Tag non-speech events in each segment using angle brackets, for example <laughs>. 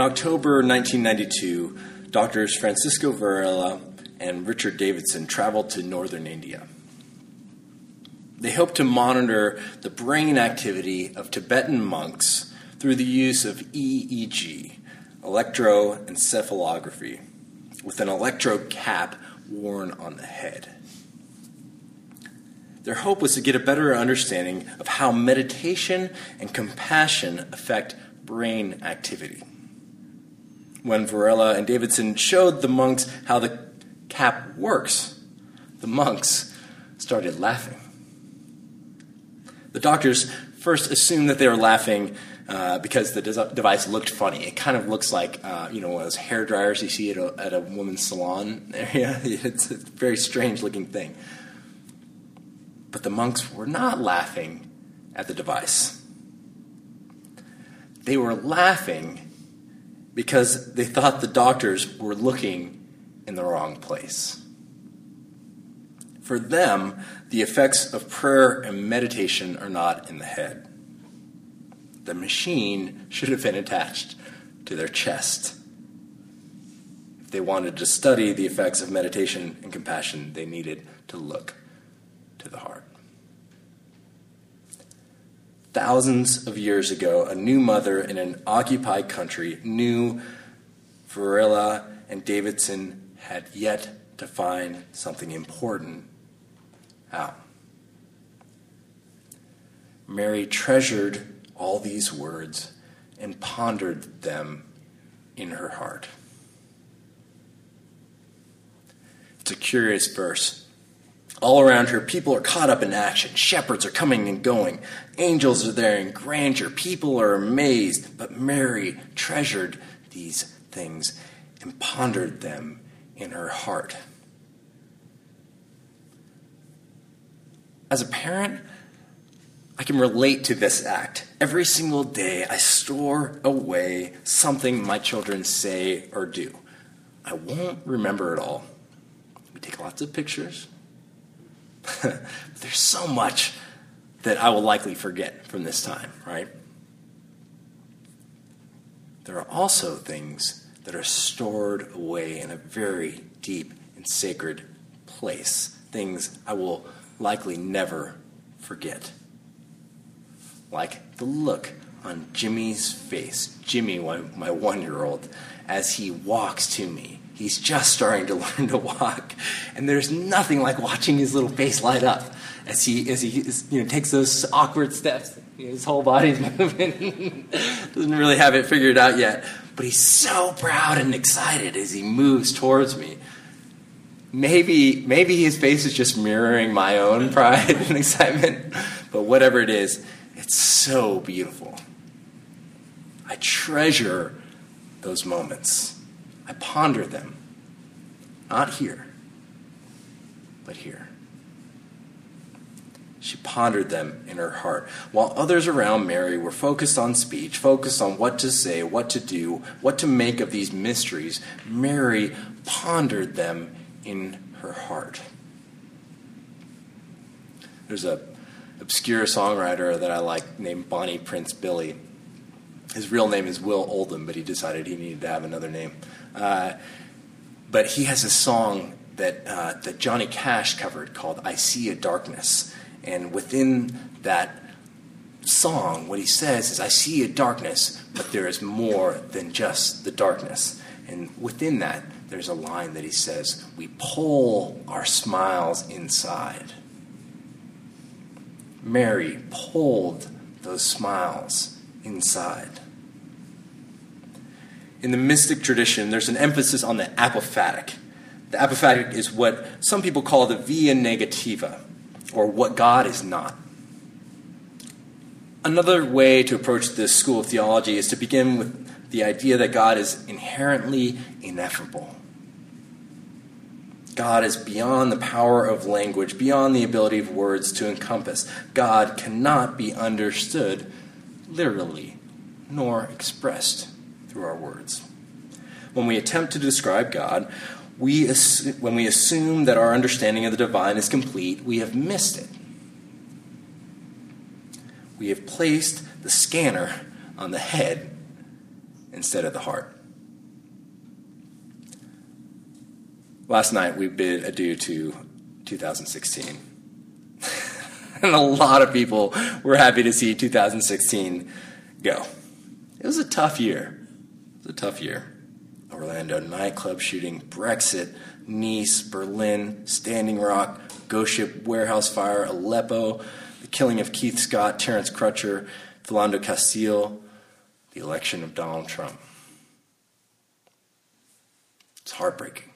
October 1992, doctors Francisco Varela and Richard Davidson traveled to northern India. They hoped to monitor the brain activity of Tibetan monks through the use of EEG, electroencephalography, with an electrode cap worn on the head. Their hope was to get a better understanding of how meditation and compassion affect brain activity. When Varela and Davidson showed the monks how the cap works, the monks started laughing. The doctors first assumed that they were laughing uh, because the device looked funny. It kind of looks like uh, you know one of those hair dryers you see at a, at a woman's salon <laughs> area. It's a very strange looking thing. But the monks were not laughing at the device. They were laughing because they thought the doctors were looking in the wrong place. For them, the effects of prayer and meditation are not in the head. The machine should have been attached to their chest. If they wanted to study the effects of meditation and compassion, they needed to look to the heart. Thousands of years ago, a new mother in an occupied country knew Varela and Davidson had yet to find something important out. Mary treasured all these words and pondered them in her heart. It's a curious verse. All around her, people are caught up in action. Shepherds are coming and going. Angels are there in grandeur. People are amazed. But Mary treasured these things and pondered them in her heart. As a parent, I can relate to this act. Every single day, I store away something my children say or do. I won't remember it all. We take lots of pictures, <laughs> There's so much that I will likely forget from this time, right? There are also things that are stored away in a very deep and sacred place, things I will likely never forget. Like the look on Jimmy's face, Jimmy, my one year old, as he walks to me He's just starting to <laughs> learn to walk. And there's nothing like watching his little face light up as he, as he you know, takes those awkward steps. his whole body's <laughs> moving. <laughs> Doesn't really have it figured out yet. But he's so proud and excited as he moves towards me. Maybe, maybe his face is just mirroring my own pride and excitement. But whatever it is, it's so beautiful. I treasure those moments. I ponder them. Not here, but here. She pondered them in her heart, while others around Mary were focused on speech, focused on what to say, what to do, what to make of these mysteries. Mary pondered them in her heart. There's a obscure songwriter that I like named Bonnie Prince Billy. His real name is Will Oldham, but he decided he needed to have another name. Uh, but he has a song that, uh, that Johnny Cash covered called I See a Darkness. And within that song, what he says is, I see a darkness, but there is more than just the darkness. And within that, there's a line that he says, We pull our smiles inside. Mary pulled those smiles inside in the mystic tradition, there's an emphasis on the apophatic. The apophatic is what some people call the via negativa, or what God is not. Another way to approach this school of theology is to begin with the idea that God is inherently ineffable. God is beyond the power of language, beyond the ability of words to encompass. God cannot be understood literally, nor expressed through our words. When we attempt to describe God, we when we assume that our understanding of the divine is complete, we have missed it. We have placed the scanner on the head instead of the heart. Last night we bid adieu to 2016. <laughs> and a lot of people were happy to see 2016 go. It was a tough year. It was a tough year. Orlando nightclub shooting, Brexit, Nice, Berlin, Standing Rock, Ghost Ship warehouse fire, Aleppo, the killing of Keith Scott, Terence Crutcher, Philando Castile, the election of Donald Trump. It's heartbreaking.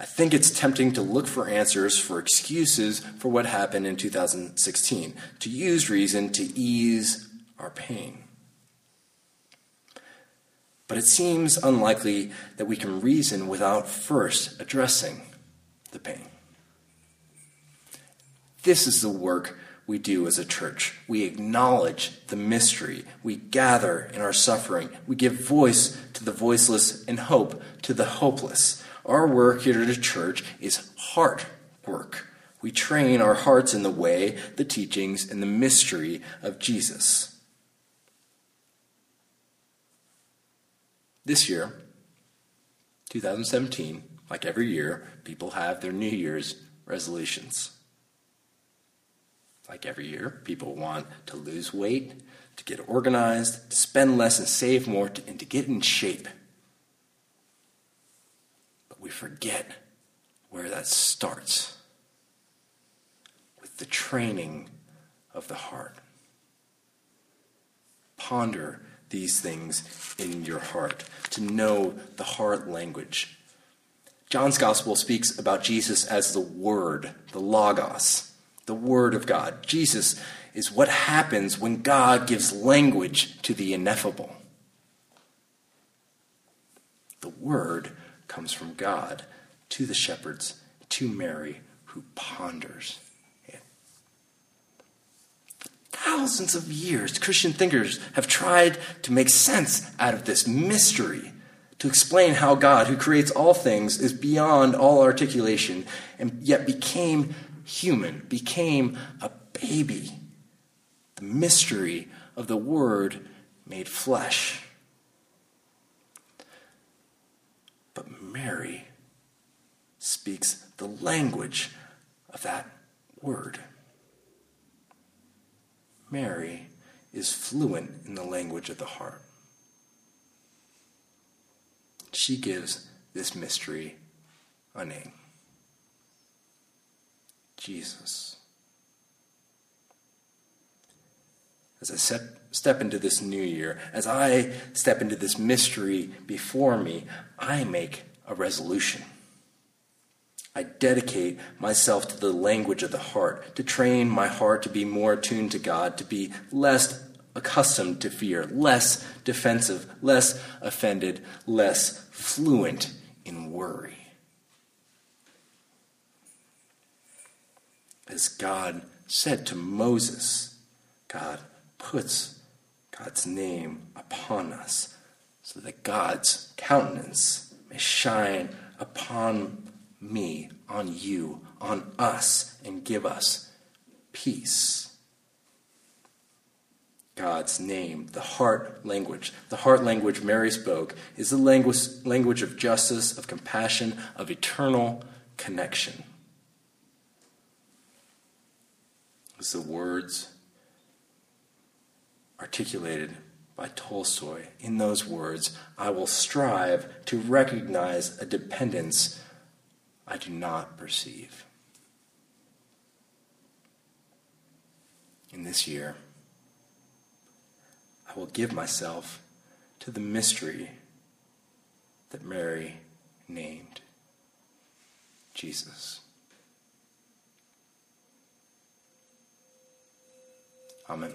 I think it's tempting to look for answers, for excuses for what happened in 2016, to use reason to ease our pain. But it seems unlikely that we can reason without first addressing the pain. This is the work we do as a church. We acknowledge the mystery. We gather in our suffering. We give voice to the voiceless and hope to the hopeless. Our work here at a church is heart work. We train our hearts in the way, the teachings, and the mystery of Jesus. This year, 2017, like every year, people have their New Year's resolutions. Like every year, people want to lose weight, to get organized, to spend less and save more, and to get in shape we forget where that starts with the training of the heart. Ponder these things in your heart, to know the heart language. John's gospel speaks about Jesus as the Word, the Logos, the Word of God. Jesus is what happens when God gives language to the ineffable. The Word comes from God to the shepherds, to Mary, who ponders it. thousands of years, Christian thinkers have tried to make sense out of this mystery, to explain how God, who creates all things, is beyond all articulation, and yet became human, became a baby. The mystery of the Word made flesh. Mary speaks the language of that word. Mary is fluent in the language of the heart. She gives this mystery a name Jesus. As I step, step into this new year, as I step into this mystery before me, I make a resolution. I dedicate myself to the language of the heart, to train my heart to be more attuned to God, to be less accustomed to fear, less defensive, less offended, less fluent in worry. As God said to Moses, God puts God's name upon us so that God's countenance shine upon me, on you, on us, and give us peace. God's name, the heart language. The heart language Mary spoke is the language, language of justice, of compassion, of eternal connection. It's the words articulated by Tolstoy. In those words, I will strive to recognize a dependence I do not perceive. In this year, I will give myself to the mystery that Mary named Jesus. Amen.